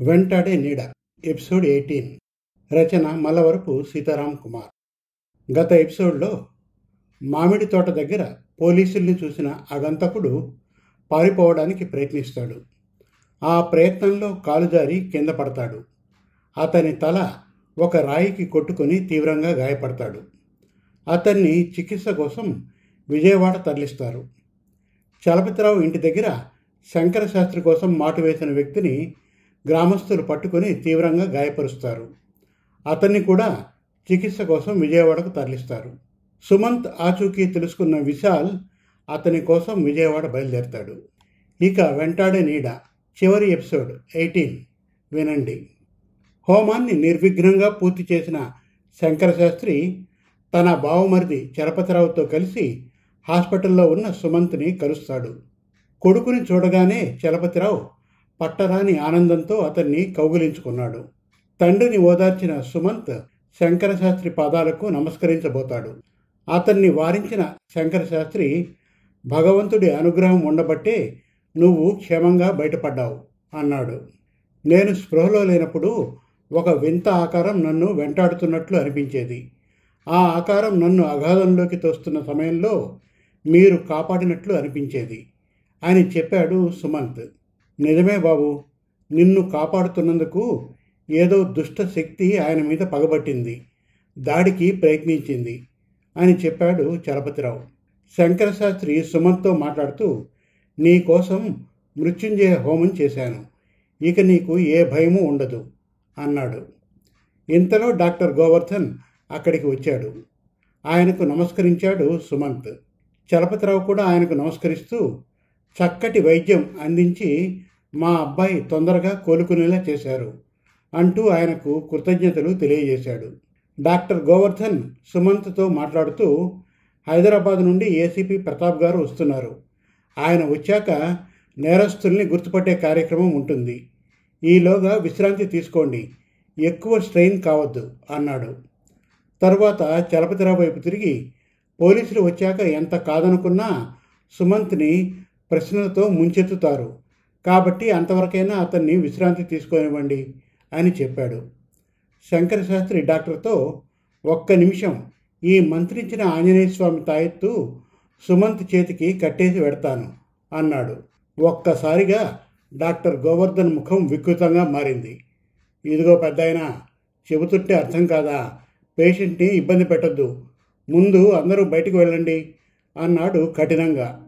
వెంటాడే నీడ. Episode eighteen. రచన మల్లవరపు సీతారాం కుమార్. గత ఎపిసోడ్లో మామిడి తోట దగ్గర పోలీసుల్ని చూసిన అగంతకుడు పారిపోవడానికి ప్రయత్నిస్తాడు. ఆ ప్రయత్నంలో కాలు జారి కింద పడతాడు. అతని తల ఒక రాయికి కొట్టుకొని తీవ్రంగా గాయపడతాడు. అతన్ని చికిత్స కోసం విజయవాడ తరలిస్తారు. చలపతిరావు ఇంటి దగ్గర శంకర శాస్త్రి కోసం మాటు వేసిన వ్యక్తిని గ్రామస్తులు పట్టుకొని తీవ్రంగా గాయపరుస్తారు. అతన్ని కూడా చికిత్స కోసం విజయవాడకు తరలిస్తారు. సుమంత్ ఆచూకీ తెలుసుకున్న విశాల్ అతని కోసం విజయవాడ బయలుదేరతాడు. ఇక వెంటాడే నీడ చివరి ఎపిసోడ్ ఎయిటీన్. వినండి. హోమాన్ని నిర్విఘ్నంగా పూర్తి చేసిన శంకరశాస్త్రి తన బావమరిది చలపతిరావుతో కలిసి హాస్పిటల్లో ఉన్న సుమంత్ని కలుస్తాడు. కొడుకుని చూడగానే చలపతిరావు పట్టరాని ఆనందంతో అతన్ని కౌగిలించుకున్నాడు. తండ్రిని ఓదార్చిన సుమంత్ శంకరశాస్త్రి పాదాలకు నమస్కరించబోతాడు. అతన్ని వారించిన శంకరశాస్త్రి భగవంతుడి అనుగ్రహం ఉండబట్టే నువ్వు క్షేమంగా బయటపడ్డావు అన్నాడు. నేను స్పృహలో లేనప్పుడు ఒక వింత ఆకారం నన్ను వెంటాడుతున్నట్లు అనిపించేది. ఆ ఆకారం నన్ను అగాధంలోకి తోస్తున్న సమయంలో మీరు కాపాడినట్లు అనిపించేది అని చెప్పాడు సుమంత్. నిజమే బాబు. నిన్ను కాపాడుతున్నందుకు ఏదో దుష్ట శక్తి ఆయన మీద పగబట్టింది. దాడికి ప్రయత్నించింది అని చెప్పాడు చలపతిరావు. శంకరశాస్త్రి సుమంత్తో మాట్లాడుతూ నీ కోసం మృత్యుంజయ హోమం చేశాను. ఇక నీకు ఏ భయము ఉండదు అన్నాడు. ఇంతలో డాక్టర్ గోవర్ధన్ అక్కడికి వచ్చాడు. ఆయనకు నమస్కరించాడు సుమంత్. చలపతిరావు కూడా ఆయనకు నమస్కరిస్తూ చక్కటి వైద్యం అందించి మా అబ్బాయి తొందరగా కోలుకునేలా చేశారు అంటూ ఆయనకు కృతజ్ఞతలు తెలియజేశాడు. డాక్టర్ గోవర్ధన్ సుమంత్తో మాట్లాడుతూ హైదరాబాద్ నుండి ఏసీపీ ప్రతాప్ గారు వస్తున్నారు. ఆయన వచ్చాక నేరస్తుల్ని గుర్తుపట్టే కార్యక్రమం ఉంటుంది. ఈలోగా విశ్రాంతి తీసుకోండి. ఎక్కువ స్ట్రెయిన్ కావద్దు అన్నాడు. తరువాత చలపతిరావు వైపు తిరిగి పోలీసులు వచ్చాక ఎంత కాదనుకున్నా సుమంత్ని ప్రశ్నలతో ముంచెత్తుతారు. కాబట్టి అంతవరకైనా అతన్ని విశ్రాంతి తీసుకొనివ్వండి అని చెప్పాడు. శంకర శాస్త్రి డాక్టర్తో ఒక్క నిమిషం ఈ మంత్రించిన ఆంజనేయ స్వామి తాయెత్తు సుమంత్ చేతికి కట్టేసి పెడతాను అన్నాడు. ఒక్కసారిగా డాక్టర్ గోవర్ధన్ ముఖం వికృతంగా మారింది. ఇదిగో పెద్దాయన చెబుతుంటే అర్థం కాదా? పేషెంట్ని ఇబ్బంది పెట్టద్దు. ముందు అందరూ బయటికి వెళ్ళండి అన్నాడు కఠినంగా.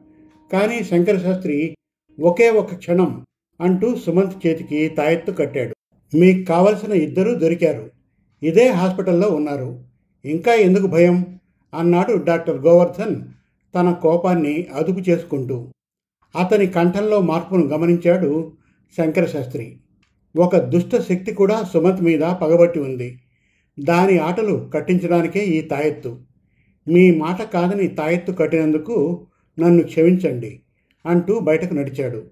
కానీ శంకర శాస్త్రి ఒకే ఒక క్షణం అంటూ సుమంత్ చేతికి తాయెత్తు కట్టాడు. మీకు కావలసిన ఇద్దరూ దొరికారు. ఇదే హాస్పిటల్లో ఉన్నారు. ఇంకా ఎందుకు భయం? అన్నాడు డాక్టర్ గోవర్ధన్ తన కోపాన్ని అదుపు చేసుకుంటూ. అతని కంఠంలో మార్పును గమనించాడు శంకరశాస్త్రి. ఒక దుష్ట శక్తి కూడా సుమంత్ మీద పగబట్టి ఉంది. దాని ఆటలు కట్టించడానికే ఈ తాయెత్తు. మీ మాట కాదని తాయెత్తు కట్టినందుకు నన్ను క్షమించండి. అంటూ బయటకు నడిచాడు.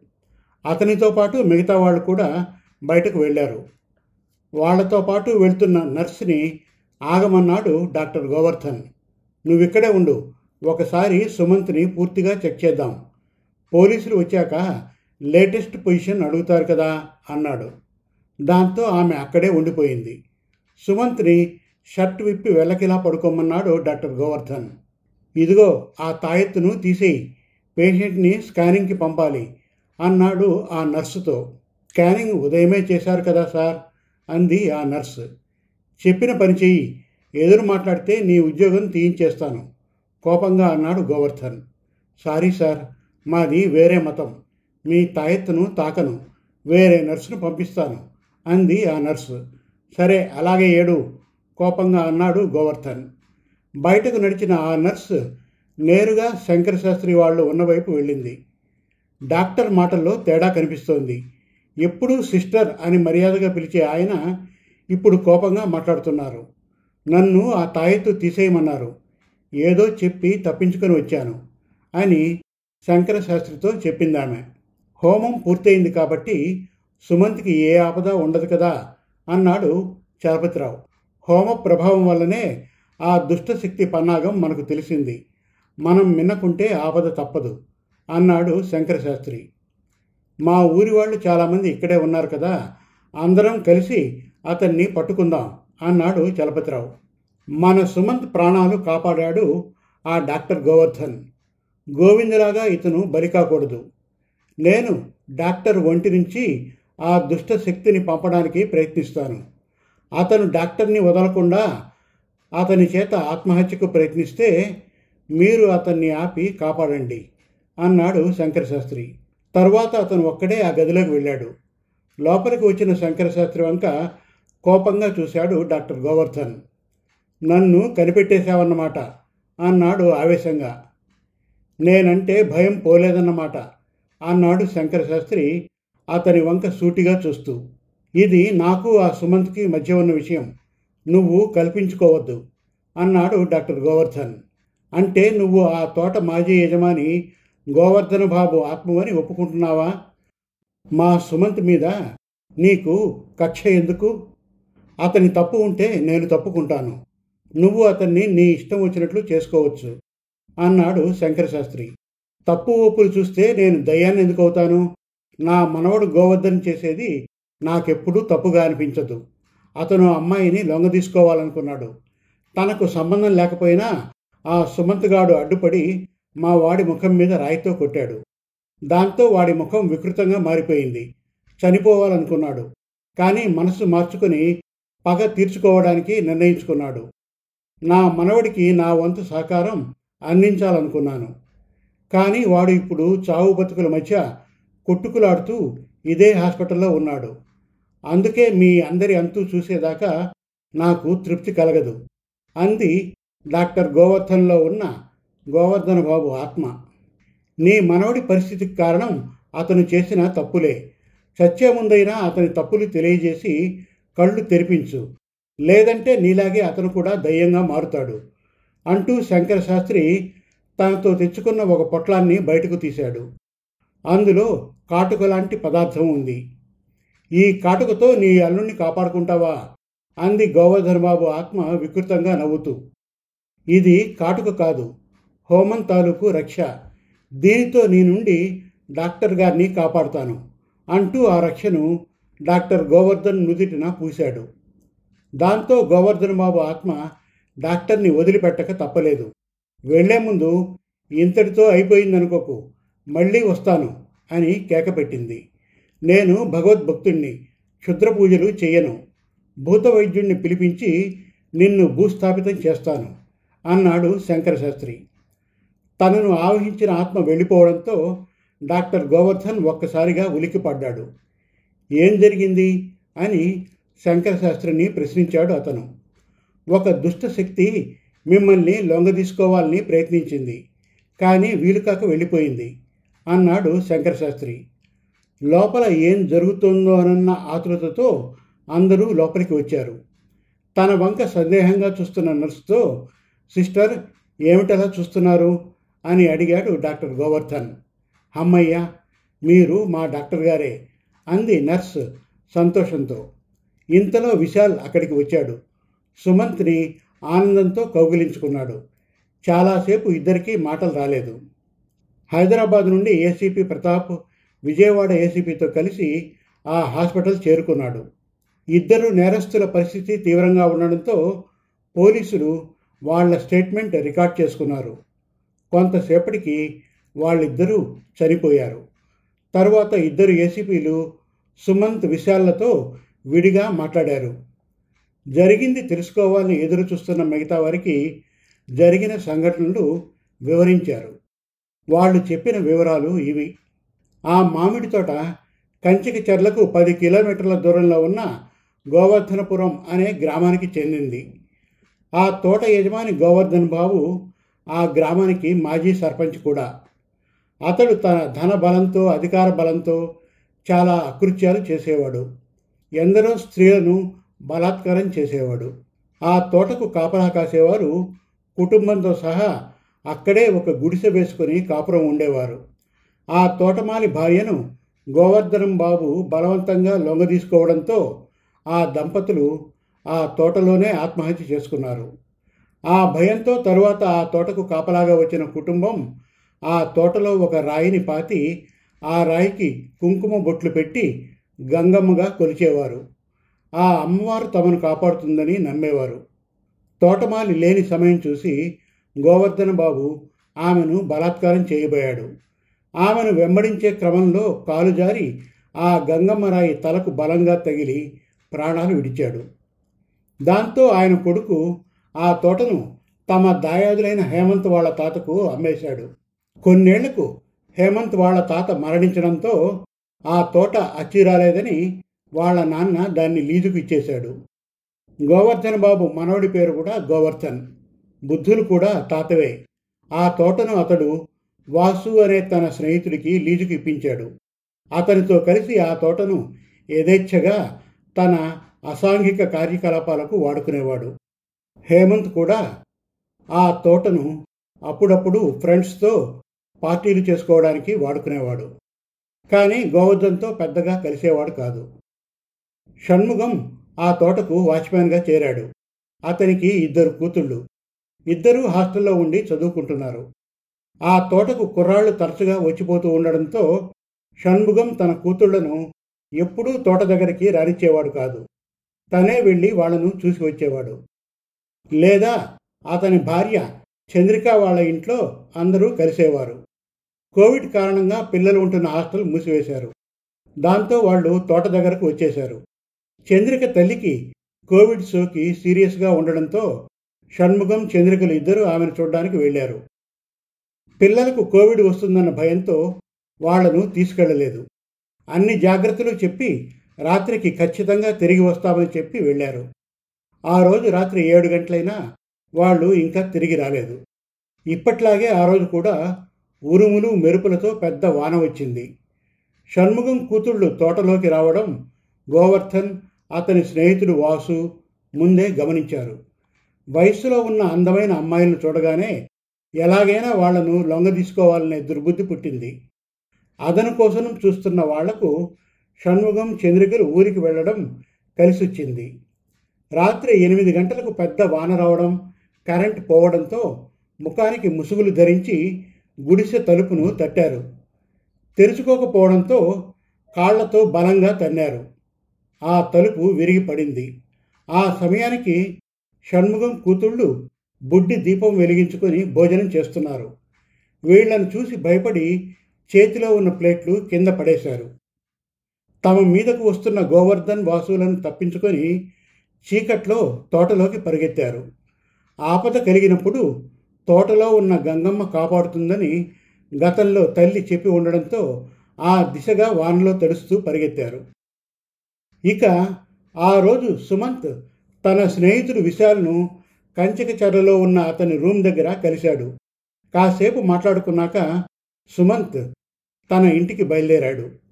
అతనితో పాటు మిగతా వాళ్ళు కూడా బయటకు వెళ్ళారు. వాళ్ళతో పాటు వెళ్తున్న నర్సుని ఆగమన్నాడు డాక్టర్ గోవర్ధన్. నువ్విక్కడే ఉండు. ఒకసారి సుమంత్ని పూర్తిగా చెక్ చేద్దాం. పోలీసులు వచ్చాక లేటెస్ట్ పొజిషన్ అడుగుతారు కదా అన్నాడు. దాంతో ఆమె అక్కడే ఉండిపోయింది. సుమంత్ని షర్ట్ విప్పి వెళ్ళకిలా పడుకోమన్నాడు డాక్టర్ గోవర్ధన్. ఇదిగో ఆ తాయెత్తును తీసేయి. పేషెంట్ని స్కానింగ్కి పంపాలి అన్నాడు ఆ నర్సుతో. స్కానింగ్ ఉదయమే చేశారు కదా సార్? అంది ఆ నర్సు. చెప్పిన పని చెయ్యి ఎదురు మాట్లాడితే నీ ఉద్యోగం తీయించేస్తాను కోపంగా అన్నాడు గోవర్ధన్. సారీ సార్ మాది వేరే మతం. మీ తాయెత్తును తాకను వేరే నర్సును పంపిస్తాను అంది ఆ నర్సు. సరే అలాగే ఏడు కోపంగా అన్నాడు గోవర్ధన్. బయటకు నడిచిన ఆ నర్సు నేరుగా శంకరశాస్త్రి వాళ్ళు ఉన్నవైపు వెళ్ళింది. డాక్టర్ మాటల్లో తేడా కనిపిస్తోంది. ఎప్పుడూ సిస్టర్ అని మర్యాదగా పిలిచే ఆయన ఇప్పుడు కోపంగా మాట్లాడుతున్నారు. నన్ను ఆ తాయెత్తు తీసేయమన్నారు. ఏదో చెప్పి తప్పించుకొని వచ్చాను అని శంకరశాస్త్రితో చెప్పిందామె. హోమం పూర్తయింది కాబట్టి సుమంత్కి ఏ ఆపద ఉండదు కదా అన్నాడు చలపతిరావు. హోమ ప్రభావం వల్లనే ఆ దుష్టశక్తి పన్నాగం మనకు తెలిసింది. మనం మిన్నకుంటే ఆపద తప్పదు అన్నాడు శంకరశాస్త్రి. మా ఊరి వాళ్ళు చాలామంది ఇక్కడే ఉన్నారు కదా అందరం కలిసి అతన్ని పట్టుకుందాం అన్నాడు చలపతిరావు. మన సుమంత్ ప్రాణాలు కాపాడాడు ఆ డాక్టర్ గోవర్ధన్. గోవిందులాగా ఇతను బలి కాకూడదు నేను డాక్టర్ ఒంటి నుంచి ఆ దుష్ట శక్తిని పంపడానికి ప్రయత్నిస్తాను. అతను డాక్టర్ని వదలకుండా అతని చేత ఆత్మహత్యకు ప్రయత్నిస్తే మీరు అతన్ని ఆపి కాపాడండి అన్నాడు శంకరశాస్త్రి. తర్వాత అతను ఒక్కడే ఆ గదిలోకి వెళ్ళాడు. లోపలికి వచ్చిన శంకరశాస్త్రి వంక కోపంగా చూశాడు డాక్టర్ గోవర్ధన్. నన్ను కనిపెట్టేశావన్నమాట అన్నాడు ఆవేశంగా. నేనంటే భయం పోలేదన్నమాట అన్నాడు శంకరశాస్త్రి అతని వంక సూటిగా చూస్తూ. ఇది నాకు ఆ సుమంత్కి మధ్య ఉన్న విషయం. నువ్వు కల్పించుకోవద్దు అన్నాడు డాక్టర్ గోవర్ధన్. అంటే నువ్వు ఆ తోట మాజీ యజమాని గోవర్ధన బాబు ఆత్మవని ఒప్పుకుంటున్నావా? మా సుమంత్ మీద నీకు కక్ష ఎందుకు? అతని తప్పు ఉంటే నేను తప్పుకుంటాను. నువ్వు అతన్ని నీ ఇష్టం వచ్చినట్లు చేసుకోవచ్చు అన్నాడు శంకరశాస్త్రి. తప్పు ఒప్పులు చూస్తే నేను దయ్యాన్ని ఎందుకు అవుతాను? నా మనవడు గోవర్ధన్ చేసేది నాకెప్పుడూ తప్పుగా అనిపించదు. అతను అమ్మాయిని లొంగ తీసుకోవాలనుకున్నాడు తనకు సంబంధం లేకపోయినా ఆ సుమంత్గాడు అడ్డుపడి మా వాడి ముఖం మీద రాయితో కొట్టాడు. దాంతో వాడి ముఖం వికృతంగా మారిపోయింది. చనిపోవాలనుకున్నాడు. కానీ మనసు మార్చుకుని పగ తీర్చుకోవడానికి నిర్ణయించుకున్నాడు. నా మనవడికి నా వంతు సహకారం అందించాలనుకున్నాను. కానీ వాడు ఇప్పుడు చావు బతుకుల మధ్య కొట్టుకులాడుతూ ఇదే హాస్పిటల్లో ఉన్నాడు. అందుకే మీ అందరి అంతు చూసేదాకా నాకు తృప్తి కలగదు. అంది డాక్టర్ గోవర్ధన్లో ఉన్న గోవర్ధన బాబు ఆత్మ. నీ మనవడి పరిస్థితికి కారణం అతను చేసిన తప్పులే. చచ్చే ముందైనా అతని తప్పులు తెలియజేసి కళ్ళు తెరిపించు. లేదంటే నీలాగే అతను కూడా దయ్యంగా మారుతాడు అంటూ శంకర శాస్త్రి తనతో తెచ్చుకున్న ఒక పొట్లాన్ని బయటకు తీశాడు. అందులో కాటుక లాంటి పదార్థం ఉంది. ఈ కాటుకతో నీ అల్లుణ్ణి కాపాడుకుంటావా? అంది గోవర్ధనబాబు ఆత్మ వికృతంగా నవ్వుతూ. ఇది కాటుక కాదు హోమం తాలూకు రక్ష. దీనితో నీ నుండి డాక్టర్ గారిని కాపాడుతాను. అంటూ ఆ రక్షను డాక్టర్ గోవర్ధన్ నుదిటిన పూశాడు. దాంతో గోవర్ధన్ బాబు ఆత్మ డాక్టర్ని వదిలిపెట్టక తప్పలేదు. వెళ్ళే ముందు ఇంతటితో అయిపోయిందనుకోకు మళ్ళీ వస్తాను అని కేకపెట్టింది. నేను భగవద్భక్తుణ్ణి క్షుద్ర పూజలు చేయను భూత వైద్యుణ్ణి పిలిపించి నిన్ను భూస్థాపితం చేస్తాను. అన్నాడు శంకరశాస్త్రి తనను ఆవహించిన ఆత్మ వెళ్ళిపోవడంతో డాక్టర్ గోవర్ధన్ ఒక్కసారిగా ఉలిక్కిపడ్డాడు. ఏం జరిగింది? అని శంకరశాస్త్రిని ప్రశ్నించాడు అతను. ఒక దుష్టశక్తి మిమ్మల్ని లొంగదీసుకోవాలని ప్రయత్నించింది కానీ వీలుకాక వెళ్ళిపోయింది అన్నాడు శంకరశాస్త్రి లోపల ఏం జరుగుతుందోనన్న ఆతృతతో అందరూ లోపలికి వచ్చారు. తన వంక సందేహంగా చూస్తున్న నర్సుతో సిస్టర్ ఏమిటలా చూస్తున్నారు? అని అడిగాడు డాక్టర్ గోవర్ధన్. అమ్మయ్య మీరు మా డాక్టర్ గారే అంది నర్స్ సంతోషంతో. ఇంతలో విశాల్ అక్కడికి వచ్చాడు. సుమంత్ని ఆనందంతో కౌగిలించుకున్నాడు. చాలాసేపు ఇద్దరికీ మాటలు రాలేదు. హైదరాబాద్ నుండి ఏసీపీ ప్రతాప్ విజయవాడ ఏసీపీతో కలిసి ఆ హాస్పిటల్ చేరుకున్నాడు. ఇద్దరు నేరస్తుల పరిస్థితి తీవ్రంగా ఉండడంతో పోలీసులు వాళ్ళ స్టేట్మెంట్ రికార్డ్ చేసుకున్నారు. కొంతసేపటికి వాళ్ళిద్దరూ చనిపోయారు. తర్వాత ఇద్దరు ఏసీపీలు సుమంత్ విశాల్లతో విడిగా మాట్లాడారు. జరిగింది తెలుసుకోవాలని ఎదురు చూస్తున్న మిగతా వారికి జరిగిన సంఘటనలు వివరించారు. వాళ్ళు చెప్పిన వివరాలు ఇవి. ఆ మామిడి తోట కంచికి చెర్లకు పది కిలోమీటర్ల దూరంలో ఉన్న గోవర్ధనపురం అనే గ్రామానికి చెందింది. ఆ తోట యజమాని గోవర్ధన్ బాబు ఆ గ్రామానికి మాజీ సర్పంచ్ కూడా. అతడు తన ధన బలంతో అధికార బలంతో చాలా అకృత్యాలు చేసేవాడు. ఎందరో స్త్రీలను బలాత్కారం చేసేవాడు. ఆ తోటకు కాపలా కాసేవారు. కుటుంబంతో సహా అక్కడే ఒక గుడిసె వేసుకుని కాపురం ఉండేవారు. ఆ తోటమాలి భార్యను గోవర్ధనం బాబు బలవంతంగా లొంగదీసుకోవడంతో ఆ దంపతులు ఆ తోటలోనే ఆత్మహత్య చేసుకున్నారు. ఆ భయంతో తరువాత ఆ తోటకు కాపలాగా వచ్చిన కుటుంబం ఆ తోటలో ఒక రాయిని పాతి ఆ రాయికి కుంకుమ బొట్లు పెట్టి గంగమ్మగా కొలిచేవారు. ఆ అమ్మవారు తమను కాపాడుతుందని నమ్మేవారు. తోటమాలి లేని సమయం చూసి గోవర్ధన బాబు ఆమెను బలాత్కారం చేయబోయాడు. ఆమెను వెంబడించే క్రమంలో కాలు జారి ఆ గంగమ్మరాయి తలకు బలంగా తగిలి ప్రాణాలు విడిచాడు. దాంతో ఆయన కొడుకు ఆ తోటను తమ దాయాదులైన హేమంత్ వాళ్ళ తాతకు అమ్మేశాడు. కొన్నేళ్ళకు హేమంత్ వాళ్ళ తాత మరణించడంతో ఆ తోట అచ్చిరాలేదని వాళ్ళ నాన్న దాన్ని లీజుకు ఇచ్చేశాడు. గోవర్ధన్ బాబు మనవడి పేరు కూడా గోవర్ధన్. బుద్ధులు కూడా తాతవే. ఆ తోటను అతడు వాసు అనే తన స్నేహితుడికి లీజుకు ఇప్పించాడు. అతనితో కలిసి ఆ తోటను యథేచ్ఛగా తన అసాంఘిక కార్యకలాపాలకు వాడుకునేవాడు. హేమంత్ కూడా ఆ తోటను అప్పుడప్పుడు ఫ్రెండ్స్తో పార్టీలు చేసుకోవడానికి వాడుకునేవాడు. కానీ గోవర్ధన్తో పెద్దగా కలిసేవాడు కాదు. షణ్ముగం ఆ తోటకు వాచ్మ్యాన్గా చేరాడు. అతనికి ఇద్దరు కూతుళ్ళు. ఇద్దరూ హాస్టల్లో ఉండి చదువుకుంటున్నారు. ఆ తోటకు కుర్రాళ్ళు తరచుగా వచ్చిపోతూ ఉండడంతో షణ్ముగం తన కూతుళ్ళను ఎప్పుడూ తోట దగ్గరికి రానిచ్చేవాడు కాదు. తనే వెళ్ళి వాళ్ళను చూసి వచ్చేవాడు లేదా అతని భార్య చంద్రిక వాళ్ళ ఇంట్లో అందరూ కలిసేవారు. కోవిడ్ కారణంగా పిల్లలు ఉంటున్న హాస్టల్ మూసివేశారు. దాంతో వాళ్ళు తోట దగ్గరకు వచ్చేశారు. చంద్రిక తల్లికి కోవిడ్ సోకి సీరియస్గా ఉండడంతో షణ్ముఖం చంద్రికలు ఇద్దరూ ఆమెను చూడడానికి వెళ్ళారు. పిల్లలకు కోవిడ్ వస్తుందన్న భయంతో వాళ్ళను తీసుకెళ్ళలేదు. అన్ని జాగ్రత్తలు చెప్పి రాత్రికి ఖచ్చితంగా తిరిగి వస్తామని చెప్పి వెళ్ళారు. ఆ రోజు రాత్రి ఏడు గంటలైనా వాళ్ళు ఇంకా తిరిగి రాలేదు. ఇప్పట్లాగే ఆ రోజు కూడా ఉరుములు మెరుపులతో పెద్ద వాన వచ్చింది. షణ్ముఖం కూతుళ్ళు తోటలోకి రావడం గోవర్ధన్ అతని స్నేహితుడు వాసు ముందే గమనించారు. వయస్సులో ఉన్న అందమైన అమ్మాయిలను చూడగానే ఎలాగైనా వాళ్ళను లొంగదీసుకోవాలనే దుర్బుద్ధి పుట్టింది. అదను కోసం చూస్తున్న వాళ్ళకు షణ్ముఖం చంద్రికలు ఊరికి వెళ్ళడం కలిసొచ్చింది. రాత్రి ఎనిమిది గంటలకు పెద్ద వాన రావడం కరెంట్ పోవడంతో ముఖానికి ముసుగులు ధరించి గుడిసె తలుపును తట్టారు. తెరుచుకోకపోవడంతో కాళ్ళతో బలంగా తన్నారు. ఆ తలుపు విరిగి పడింది. ఆ సమయానికి షణ్ముగం కూతుళ్ళు బుడ్డి దీపం వెలిగించుకొని భోజనం చేస్తున్నారు. వీళ్ళను చూసి భయపడి చేతిలో ఉన్న ప్లేట్లు కింద పడేశారు. తమ మీదకు వస్తున్న గోవర్ధన్ వాసులను తప్పించుకొని చీకట్లో తోటలోకి పరిగెత్తారు. ఆపద కలిగినప్పుడు తోటలో ఉన్న గంగమ్మ కాపాడుతుందని గతంలో తల్లి చెప్పి ఉండడంతో ఆ దిశగా వానలో తడుస్తూ పరిగెత్తారు. ఇక ఆ రోజు సుమంత్ తన స్నేహితుడు విశాల్ను కంచక చెరలో ఉన్న అతని రూమ్ దగ్గర కలిశాడు. కాసేపు మాట్లాడుకున్నాక సుమంత్ తన ఇంటికి బయలుదేరాడు.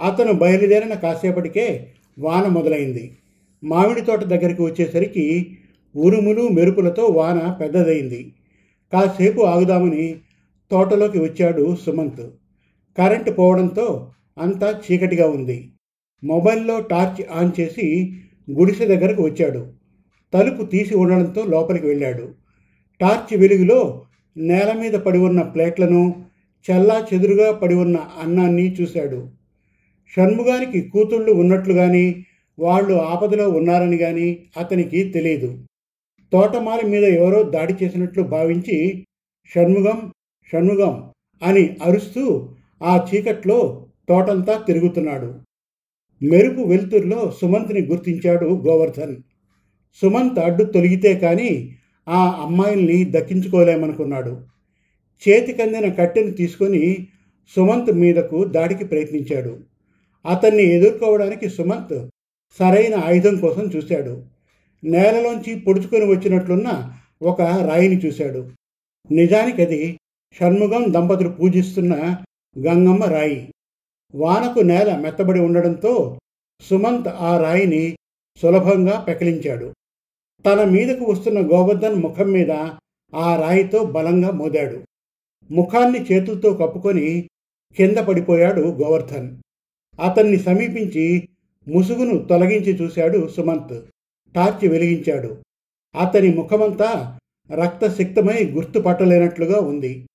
అతను బయలుదేరిన కాసేపటికే వాన మొదలైంది. మామిడి తోట దగ్గరికి వచ్చేసరికి ఉరుములు మెరుపులతో వాన పెద్దదైంది. కాసేపు ఆగుదామని తోటలోకి వచ్చాడు సుమంత్. కరెంటు పోవడంతో అంతా చీకటిగా ఉంది. మొబైల్లో టార్చ్ ఆన్ చేసి గుడిసె దగ్గరకు వచ్చాడు. తలుపు తీసి ఉండడంతో లోపలికి వెళ్ళాడు. టార్చ్ వెలుగులో నేల మీద పడి ఉన్న ప్లేట్లను చల్లా చెదురుగా పడి ఉన్న అన్నాన్ని చూశాడు. షణ్ముగానికి కూతుళ్ళు ఉన్నట్లు కానీ వాళ్ళు ఆపదలో ఉన్నారని కానీ అతనికి తెలియదు తోటమాలి మీద ఎవరో దాడి చేసినట్లు భావించి షణ్ముగం షణ్ముగం అని అరుస్తూ ఆ చీకట్లో తోటంతా తిరుగుతున్నాడు. మెరుపు వెలుతురులో సుమంత్ని గుర్తించాడు గోవర్ధన్. సుమంత్ అడ్డు తొలగితే కానీ ఆ అమ్మాయిల్ని దక్కించుకోలేమనుకున్నాడు. చేతికందిన కట్టెను తీసుకొని సుమంత్ మీదకు దాడికి ప్రయత్నించాడు. అతన్ని ఎదుర్కోవడానికి సుమంత్ సరైన ఆయుధం కోసం చూశాడు. నేలలోంచి పొడుచుకొని వచ్చినట్లున్న ఒక రాయిని చూశాడు. నిజానికి అది షణ్ముగం దంపతులు పూజిస్తున్న గంగమ్మ రాయి. వానకు నేల మెత్తబడి ఉండడంతో సుమంత్ ఆ రాయిని సులభంగా పెకలించాడు. తన మీదకు వస్తున్న గోవర్ధన్ ముఖం మీద ఆ రాయితో బలంగా మోదాడు. ముఖాన్ని చేతులతో కప్పుకొని కింద పడిపోయాడు గోవర్ధన్. అతన్ని సమీపించి ముసుగును తొలగించి చూశాడు సుమంత్. టార్చ్ వెలిగించాడు. అతని ముఖమంతా రక్తసిక్తమై గుర్తుపట్టలేనట్లుగా ఉంది.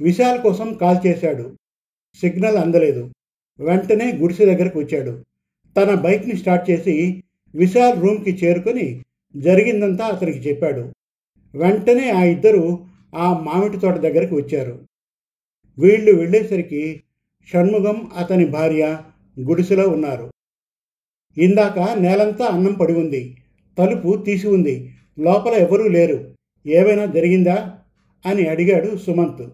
విశాల్ కోసం కాల్ చేశాడు. సిగ్నల్ అందలేదు. వెంటనే గుడిసె దగ్గరకు వచ్చాడు. తన బైక్ని స్టార్ట్ చేసి విశాల్ రూమ్కి చేరుకొని జరిగిందంతా అతనికి చెప్పాడు. వెంటనే ఆ ఇద్దరు ఆ మామిడి తోట దగ్గరికి వచ్చారు. వీళ్ళు వెళ్ళేసరికి షణ్ముగం అతని భార్య గుడిసెలో ఉన్నారు. ఇందాక నేలంతా అన్నం పడి ఉంది. తలుపు తీసి ఉంది. లోపల ఎవరూ లేరు. ఏమైనా జరిగిందా? అని అడిగాడు సుమంత్.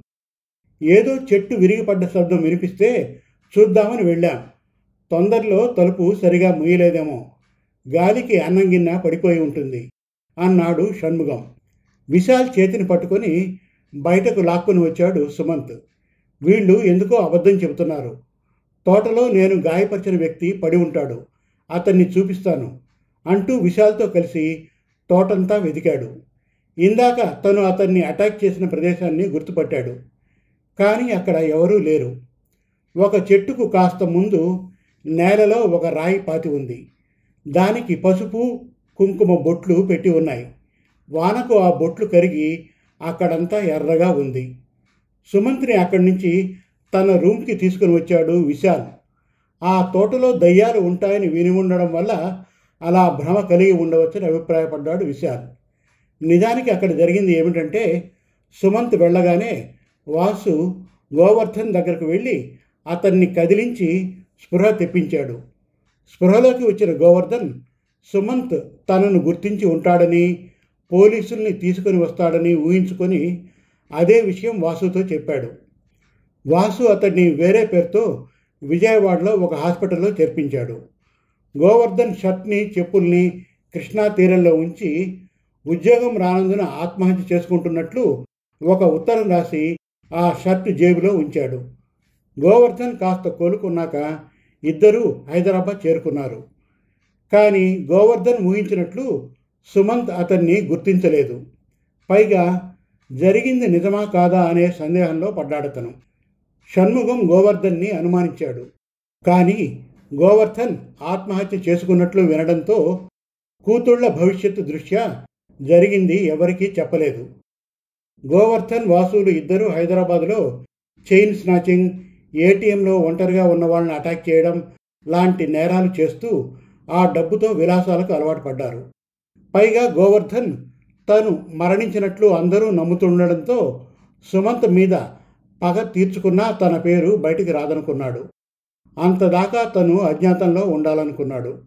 ఏదో చెట్టు విరిగిపడ్డ శబ్దం వినిపిస్తే చూద్దామని వెళ్ళాం. తొందరలో తలుపు సరిగా ముయ్యలేదేమో గాలికి అన్నం గిన్నె పడిపోయి ఉంటుంది అన్నాడు షణ్ముగం విశాల్ చేతిని పట్టుకొని బయటకు లాక్కుని వచ్చాడు సుమంత్. వీళ్ళు ఎందుకో అబద్ధం చెబుతున్నారు. తోటలో నేను గాయపరిచిన వ్యక్తి పడి ఉంటాడు. అతన్ని చూపిస్తాను అంటూ విశాల్తో కలిసి తోటంతా వెతికాడు. ఇందాక తను అతన్ని అటాక్ చేసిన ప్రదేశాన్ని గుర్తుపట్టాడు. కానీ అక్కడ ఎవరూ లేరు. ఒక చెట్టుకు కాస్త ముందు నేలలో ఒక రాయి పాతి ఉంది. దానికి పసుపు కుంకుమ బొట్లు పెట్టి ఉన్నాయి. వానకు ఆ బొట్లు కరిగి అక్కడంతా ఎర్రగా ఉంది. సుమంత్ని అక్కడి నుంచి తన రూమ్కి తీసుకుని వచ్చాడు విశాల్. ఆ తోటలో దయ్యాలు ఉంటాయని విని ఉండడం వల్ల అలా భ్రమ కలిగి ఉండవచ్చని అభిప్రాయపడ్డాడు విశాల్. నిజానికి అక్కడ జరిగింది ఏమిటంటే సుమంత్ వెళ్ళగానే వాసు గోవర్ధన్ దగ్గరకు వెళ్ళి అతన్ని కదిలించి స్పృహ తెప్పించాడు. స్పృహలోకి వచ్చిన గోవర్ధన్ సుమంత్ తనను గుర్తించి ఉంటాడని పోలీసుల్ని తీసుకొని వస్తాడని ఊహించుకొని అదే విషయం వాసుతో చెప్పాడు. వాసు అతన్ని వేరే పేరుతో విజయవాడలో ఒక హాస్పిటల్లో చేర్పించాడు. గోవర్ధన్ షర్ట్ని చెప్పుల్ని కృష్ణా తీరంలో ఉంచి ఉద్యోగం రానందున ఆత్మహత్య చేసుకుంటున్నట్లు ఒక ఉత్తరం రాసి ఆ షర్ట్ జేబులో ఉంచాడు. గోవర్ధన్ కాస్త కోలుకున్నాక ఇద్దరూ హైదరాబాద్ చేరుకున్నారు. కానీ గోవర్ధన్ ఊహించినట్లు సుమంత్ అతన్ని గుర్తించలేదు. పైగా జరిగింది నిజమా కాదా అనే సందేహంలో పడ్డాడు తను షణ్ముఖం గోవర్ధన్ని అనుమానించాడు. కానీ గోవర్ధన్ ఆత్మహత్య చేసుకున్నట్లు వినడంతో కూతుళ్ళ భవిష్యత్తు దృష్ట్యా జరిగింది ఎవరికీ చెప్పలేదు. గోవర్ధన్ వాసులు ఇద్దరూ హైదరాబాద్లో చైన్ స్నాచింగ్ ఏటీఎంలో ఒంటరిగా ఉన్న వాళ్ళని అటాక్ చేయడం లాంటి నేరాలు చేస్తూ ఆ డబ్బుతో విలాసాలకు అలవాటు పడ్డారు. పైగా గోవర్ధన్ తను మరణించినట్లు అందరూ నమ్ముతుండడంతో సుమంత్ మీద పగ తీర్చుకున్నా తన పేరు బయటికి రాదనుకున్నాడు. అంతదాకా తను అజ్ఞాతంలో ఉండాలనుకున్నాడు.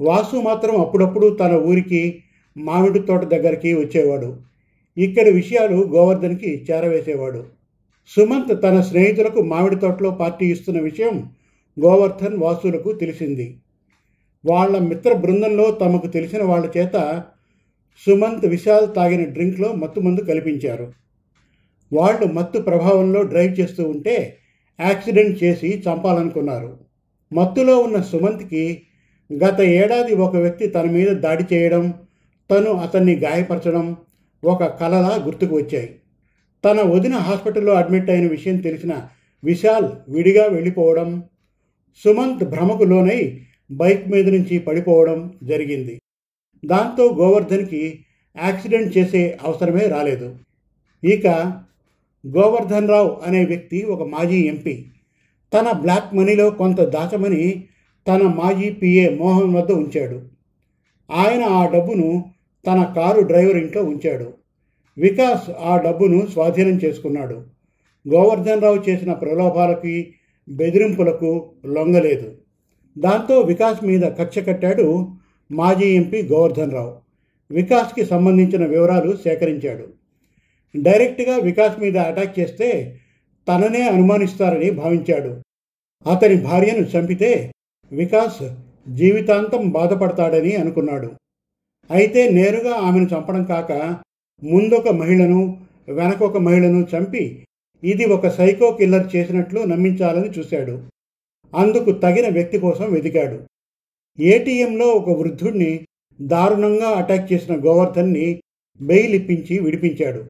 వాసు మాత్రం అప్పుడప్పుడు తన ఊరికి మామిడి తోట దగ్గరికి వచ్చేవాడు. ఇక్కడి విషయాలు గోవర్ధన్కి చేరవేసేవాడు. సుమంత్ తన స్నేహితులకు మామిడి తోటలో పార్టీ ఇస్తున్న విషయం గోవర్ధన్ వాసులకు తెలిసింది. వాళ్ళ మిత్ర బృందంలో తమకు తెలిసిన వాళ్ళ చేత సుమంత్ విశాల్ తాగిన డ్రింక్లో మత్తు మందు కల్పించారు. వాళ్ళు మత్తు ప్రభావంలో డ్రైవ్ చేస్తూ ఉంటే యాక్సిడెంట్ చేసి చంపాలనుకున్నారు. మత్తులో ఉన్న సుమంత్కి గత ఏడాది ఒక వ్యక్తి తన మీద దాడి చేయడం తను అతన్ని గాయపరచడం ఒక కలలా గుర్తుకు వచ్చాయి. తన వదిన హాస్పిటల్లో అడ్మిట్ అయిన విషయం తెలిసిన విశాల్ విడిగా వెళ్ళిపోవడం సుమంత్ భ్రమకు లోనై బైక్ మీద నుంచి పడిపోవడం జరిగింది. దాంతో గోవర్ధన్కి యాక్సిడెంట్ చేసే అవసరమే రాలేదు. ఇక గోవర్ధన్ రావు అనే వ్యక్తి ఒక మాజీ ఎంపీ. తన బ్లాక్ మనీలో కొంత దాచమని తన మాజీ పిఏ మోహన్ వద్ద ఉంచాడు. ఆయన ఆ డబ్బును తన కారు డ్రైవర్ ఇంట్లో ఉంచాడు. వికాస్ ఆ డబ్బును స్వాధీనం చేసుకున్నాడు. గోవర్ధన్ రావు చేసిన ప్రలోభాలకి బెదిరింపులకు లొంగలేదు. దాంతో వికాస్ మీద కక్ష కట్టాడు మాజీ ఎంపీ గోవర్ధన్ రావు. వికాస్కి సంబంధించిన వివరాలు సేకరించాడు. డైరెక్ట్గా వికాస్ మీద అటాక్ చేస్తే తననే అనుమానిస్తారని భావించాడు. అతని భార్యను చంపితే వికాస్ జీవితాంతం బాధపడతాడని అనుకున్నాడు. అయితే నేరుగా ఆమెను చంపడం కాక ముందొక మహిళను వెనకొక మహిళను చంపి ఇది ఒక సైకో కిల్లర్ చేసినట్లు నమ్మించాలని చూశాడు. అందుకు తగిన వ్యక్తి కోసం వెతికాడు. ఏటీఎంలో ఒక వృద్ధుడిని దారుణంగా అటాక్ చేసిన గోవర్ధన్ని బెయిల్ ఇప్పించి విడిపించాడు.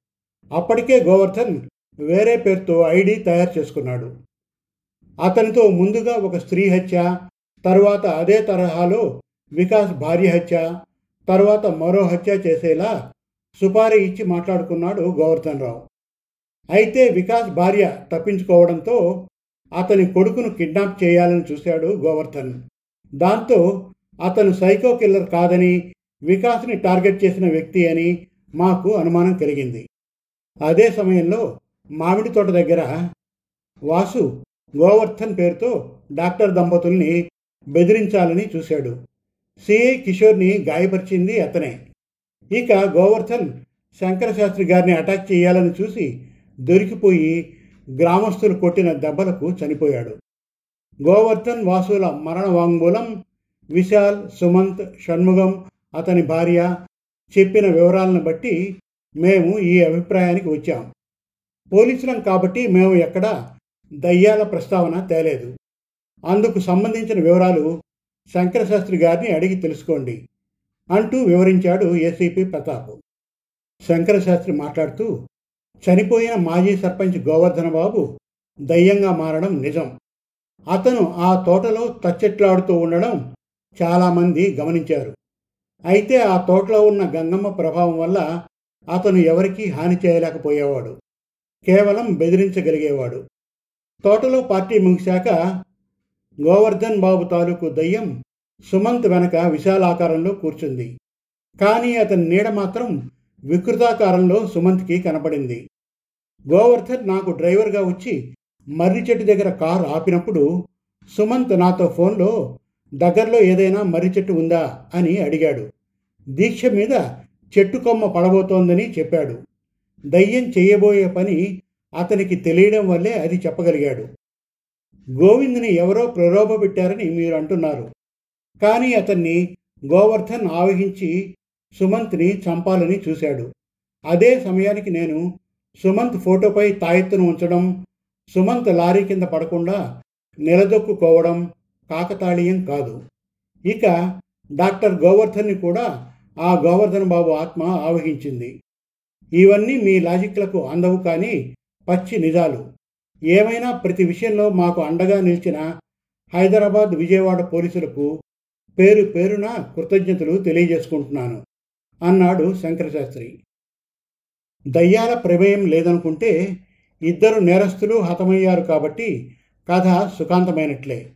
అప్పటికే గోవర్ధన్ వేరే పేరుతో ఐడి తయారు చేసుకున్నాడు. అతనితో ముందుగా ఒక స్త్రీ హత్య తరువాత అదే తరహాలో వికాస్ భార్య హత్య తరువాత మరో హత్య చేసేలా సుపారీ ఇచ్చి మాట్లాడుకున్నాడు గోవర్ధన్ రావు అయితే వికాస్ భార్య తప్పించుకోవడంతో అతని కొడుకును కిడ్నాప్ చేయాలని చూశాడు గోవర్ధన్. దాంతో అతను సైకో కిల్లర్ కాదని వికాస్ని టార్గెట్ చేసిన వ్యక్తి అని మాకు అనుమానం కలిగింది. అదే సమయంలో మామిడి తోట దగ్గర వాసు గోవర్ధన్ పేరుతో డాక్టర్ దంపతుల్ని బెదిరించాలని చూశాడు. సిఐ కిషోర్ని గాయపరిచింది అతనే. ఇక గోవర్ధన్ శంకరశాస్త్రి గారిని అటాక్ చేయాలని చూసి దొరికిపోయి గ్రామస్తులు కొట్టిన దెబ్బలకు చనిపోయాడు. గోవర్ధన్ వాసుల మరణ వాంగ్మూలం విశాల్ సుమంత్ షణ్ముగం అతని భార్య చెప్పిన వివరాలను బట్టి మేము ఈ అభిప్రాయానికి వచ్చాం. పోలీసులం కాబట్టి మేము ఎక్కడ దయ్యాల ప్రస్తావన తేలేదు. అందుకు సంబంధించిన వివరాలు శంకరశాస్త్రి గారిని అడిగి తెలుసుకోండి అంటూ వివరించాడు ఏసీపీ ప్రతాప్. శంకరశాస్త్రి మాట్లాడుతూ చనిపోయిన మాజీ సర్పంచ్ గోవర్ధన బాబు దయ్యంగా మారడం నిజం. అతను ఆ తోటలో తచ్చెట్లాడుతూ ఉండడం చాలామంది గమనించారు. అయితే ఆ తోటలో ఉన్న గంగమ్మ ప్రభావం వల్ల అతను ఎవరికీ హాని చేయలేకపోయేవాడు. కేవలం బెదిరించగలిగేవాడు. తోటలో పార్టీ ముగిశాక గోవర్ధన్ బాబు తాలూకు దయ్యం సుమంత్ వెనక విశాలాకారంలో కూర్చుంది. కానీ అతని నీడ మాత్రం వికృతాకారంలో సుమంత్కి కనపడింది. గోవర్ధన్ నాకు డ్రైవర్గా వచ్చి మర్రి చెట్టు దగ్గర కారు ఆపినప్పుడు సుమంత్ నాతో ఫోన్లో దగ్గరలో ఏదైనా మర్రి చెట్టు ఉందా? అని అడిగాడు. దీక్ష మీద చెట్టు కొమ్మ పడబోతోందని చెప్పాడు. దయ్యం చేయబోయే పని అతనికి తెలియడం వల్లే అది చెప్పగలిగాడు. గోవింద్ని ఎవరో ప్రలోభపెట్టారని మీరు అంటున్నారు. కానీ అతన్ని గోవర్ధన్ ఆవహించి సుమంత్ని చంపాలని చూశాడు. అదే సమయానికి నేను సుమంత్ ఫోటోపై తాయెత్తును ఉంచడం సుమంత్ లారీ కింద పడకుండా నిలదొక్కుకోవడం కాకతాళీయం కాదు. ఇక డాక్టర్ గోవర్ధన్ని కూడా ఆ గోవర్ధన్ బాబు ఆత్మ ఆవహించింది. ఇవన్నీ మీ లాజిక్లకు అందవు కానీ పచ్చి నిజాలు. ఏమైనా ప్రతి విషయంలో మాకు అండగా నిలిచిన హైదరాబాద్ విజయవాడ పోలీసులకు పేరు పేరున కృతజ్ఞతలు తెలియజేసుకుంటున్నాను అన్నాడు శంకరశాస్త్రి. దయ్యాల ప్రమేయం లేదనుకుంటే ఇద్దరు నేరస్తులు హతమయ్యారు కాబట్టి కథ సుఖాంతమైనట్లే.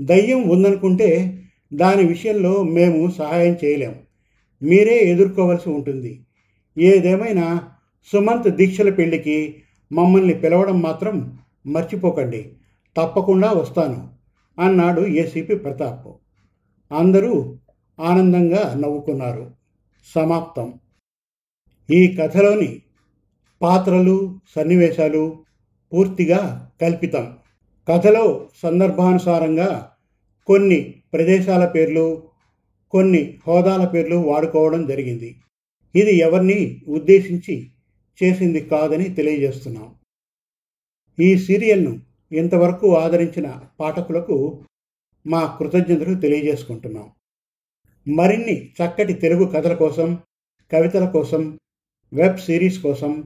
దయ్యం ఉందనుకుంటే దాని విషయంలో మేము సహాయం చేయలేం. మీరే ఎదుర్కోవలసి ఉంటుంది. ఏదేమైనా సుమంత్ దీక్షల పెళ్ళికి మమ్మల్ని పిలవడం మాత్రం మర్చిపోకండి. తప్పకుండా వస్తాను అన్నాడు ఏసీపీ ప్రతాప్. అందరూ ఆనందంగా నవ్వుకున్నారు. సమాప్తం. ఈ కథలోని పాత్రలు సన్నివేశాలు పూర్తిగా కల్పితం. కథలో సందర్భానుసారంగా కొన్ని ప్రదేశాల పేర్లు కొన్ని హోదాల పేర్లు వాడుకోవడం జరిగింది. ఇది ఎవరిని ఉద్దేశించి చేసింది కాదని తెలియజేస్తున్నాం. ఈ సీరియల్ను ఇంతవరకు ఆదరించిన పాఠకులకు మా కృతజ్ఞతలు తెలియజేసుకుంటున్నాం. మరిన్ని చక్కటి తెలుగు కథల కోసం కవితల కోసం వెబ్ సిరీస్ కోసం